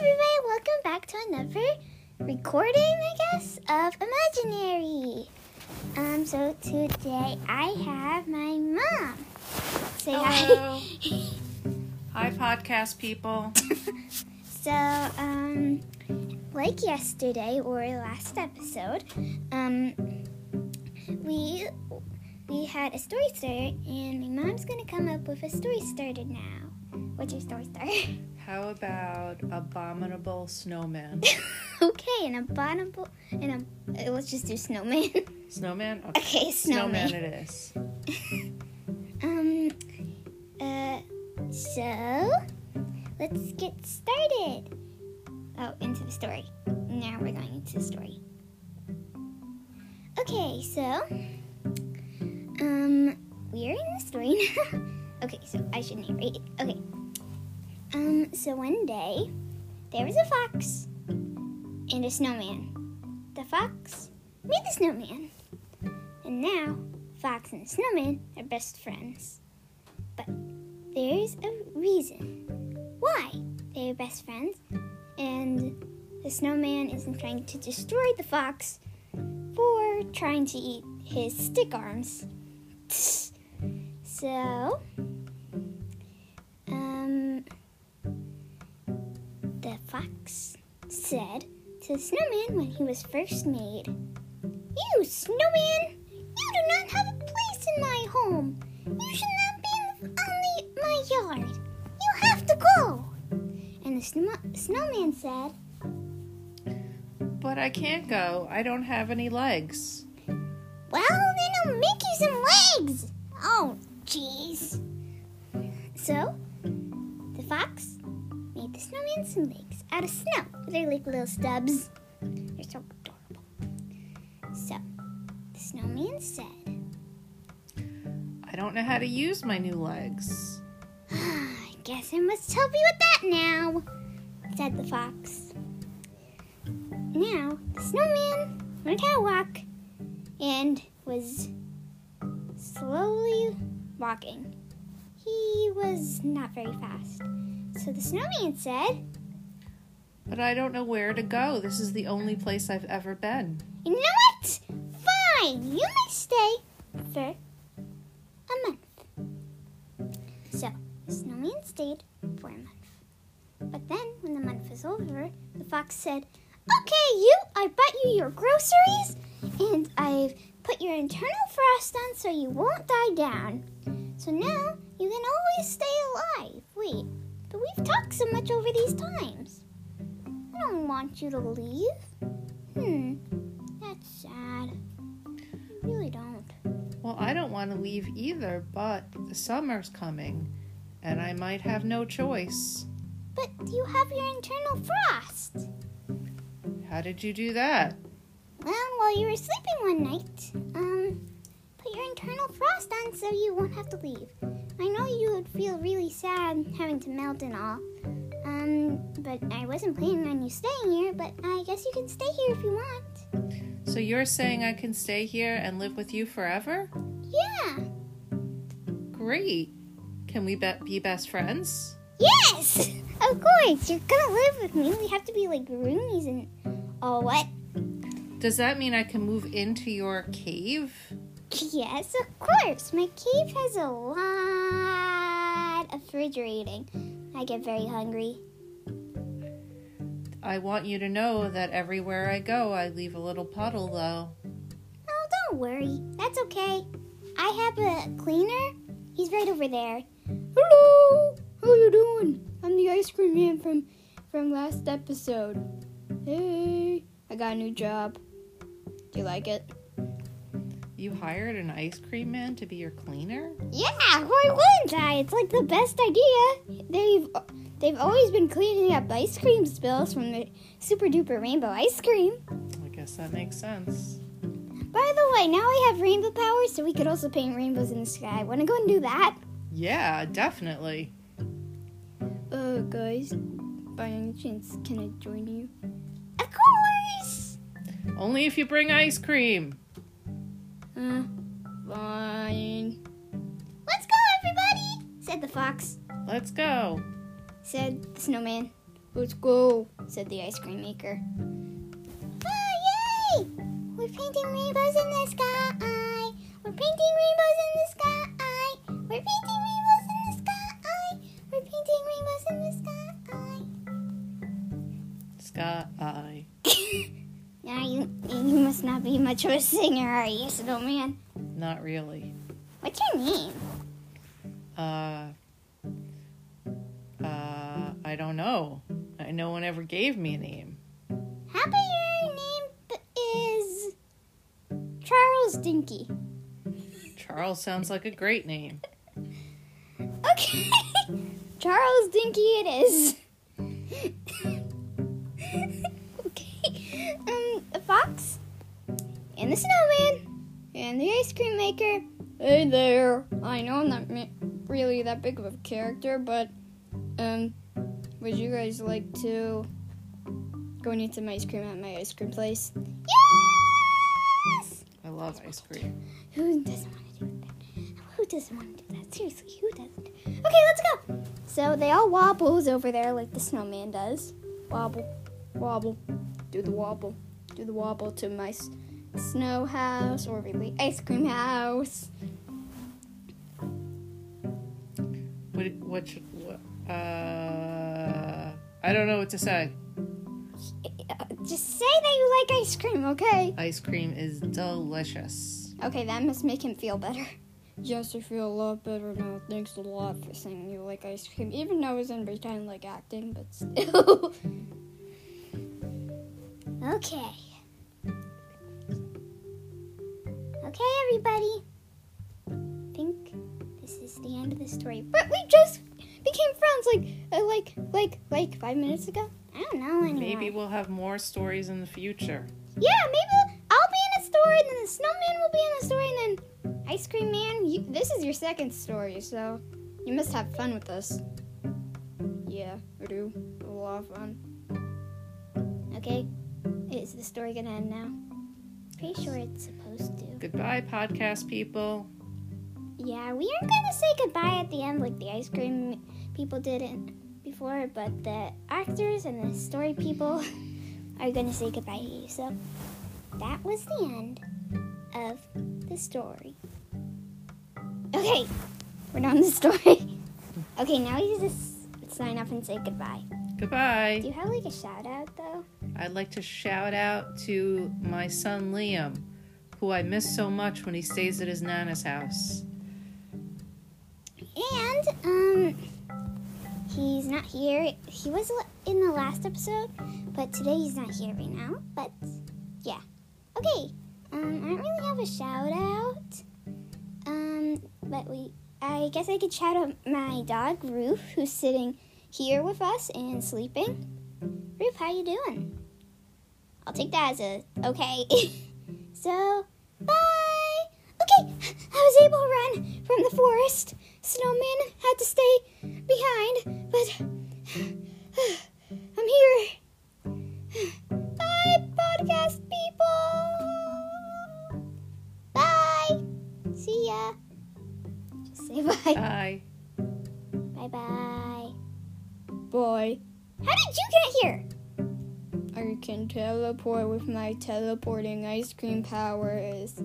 everybody, welcome back to another recording, I guess, of Imaginary. Um, so today I have my mom. Say Hello. hi. Hi, podcast people. so, um, like yesterday or last episode, um, we we had a story starter, and my mom's gonna come up with a story starter now. What's your story starter? How about Abominable Snowman? okay, an abominable, and a uh, let's just do snowman. Snowman? okay, snowman. Snowman it is. Um, uh, so let's get started. Oh, into the story. Now we're going into the story. Okay, so, um, we're in the story now. okay, so I should narrate. It. Okay. Um, so one day, there was a fox and a snowman. The fox made the snowman. And now, Fox and Snowman are best friends. But there's a reason why they're best friends, and the snowman isn't trying to destroy the fox for trying to eat his stick arms. So, um, the fox said to the snowman when he was first made, You, snowman! You do not have a place in my home. You should not be on the, my yard. You have to go. And the snow- snowman said, But I can't go. I don't have any legs. So, the fox made the snowman some legs out of snow. They're like little stubs. They're so adorable. So, the snowman said, I don't know how to use my new legs. I guess I must help you with that now, said the fox. Now, the snowman learned how to walk and was slowly walking. He was not very fast. So the snowman said, But I don't know where to go. This is the only place I've ever been. You know what? Fine, you may stay for a month. So the snowman stayed for a month. But then, when the month was over, the fox said, Okay, you, I bought you your groceries, and I've put your internal frost on so you won't die down. So now you can always stay alive. Wait, but we've talked so much over these times. I don't want you to leave. Hmm, that's sad. I really don't. Well, I don't want to leave either, but the summer's coming, and I might have no choice. But you have your internal frost. How did you do that? Well, while you were sleeping one night, um, internal frost on so you won't have to leave. I know you would feel really sad having to melt and all. Um, but I wasn't planning on you staying here, but I guess you can stay here if you want. So you're saying I can stay here and live with you forever? Yeah. Great. Can we be, be best friends? Yes! Of course, you're gonna live with me. We have to be like roomies and all what? Does that mean I can move into your cave? Yes, of course. My cave has a lot of refrigerating. I get very hungry. I want you to know that everywhere I go, I leave a little puddle, though. Oh, don't worry. That's okay. I have a cleaner. He's right over there. Hello, how you doing? I'm the ice cream man from from last episode. Hey, I got a new job. Do you like it? You hired an ice cream man to be your cleaner? Yeah, why wouldn't I? It's like the best idea. They've they've always been cleaning up ice cream spills from the super duper rainbow ice cream. I guess that makes sense. By the way, now we have rainbow powers, so we could also paint rainbows in the sky. Want to go and do that? Yeah, definitely. Uh, guys, by any chance, can I join you? Of course. Only if you bring ice cream. Uh, fine. Let's go, everybody, said the fox. Let's go. Said the snowman. Let's go, said the ice cream maker. Oh, yay! We're painting rainbows in the sky. We're painting rainbows in the sky. We're painting rainbows in the sky. We're painting rainbows in the sky. Sky. now you you must not be much of a singer, are you, little snowman? Not really. What's your name? Uh, uh, I don't know. I, no one ever gave me a name. How about your name is Charles Dinky? Charles sounds like a great name. Okay, Charles Dinky it is. And the snowman And the ice cream maker. Hey there. I know I'm not ma- really that big of a character, but um, would you guys like to go and eat some ice cream at my ice cream place? Yes! I love ice cream. Who doesn't want to do that? Who doesn't want to do that? Seriously, who doesn't? Okay, let's go. So they all wobbles over there like the snowman does. Wobble, wobble, do the wobble, do the wobble to my snow house or really ice cream house. What? What? Should, what uh, I don't know what to say. Just say that you like ice cream, okay? Ice cream is delicious. Okay, that must make him feel better. Yes, I feel a lot better now. Thanks a lot for saying you like ice cream, even though I was in pretend like acting, but still. Okay. Okay, everybody. I think this is the end of the story. but we just became friends like, uh, like, like, like five minutes ago. I don't know anymore. Maybe we'll have more stories in the future. Yeah, maybe I'll be in a story, and then the snowman will be in a story, and then ice cream man. You, this is your second story, so you must have fun with us. Yeah, I do. A lot of fun. Okay, is the story gonna end now? Pretty sure it's supposed to. Goodbye, podcast people. Yeah, we aren't gonna say goodbye at the end like the ice cream people did it before, but the actors and the story people are gonna say goodbye to you. So that was the end of the story. Okay, we're done with the story. okay, now you just sign off and say goodbye. Goodbye. Do you have like a shout out though? I'd like to shout out to my son Liam, who I miss so much when he stays at his nana's house. And um, he's not here. He was in the last episode, but today he's not here right now. But yeah, okay. Um, I don't really have a shout out. Um, but we, I guess I could shout out my dog Roof, who's sitting here with us and sleeping. Roof, how you doing? I'll take that as a okay. so, bye. Okay, I was able to run from the forest. Snowman had to stay behind, but I'm here. Bye, podcast people. Bye. See ya. Just say bye. Bye. Bye bye. Boy, How did you get here? Can teleport with my teleporting ice cream powers.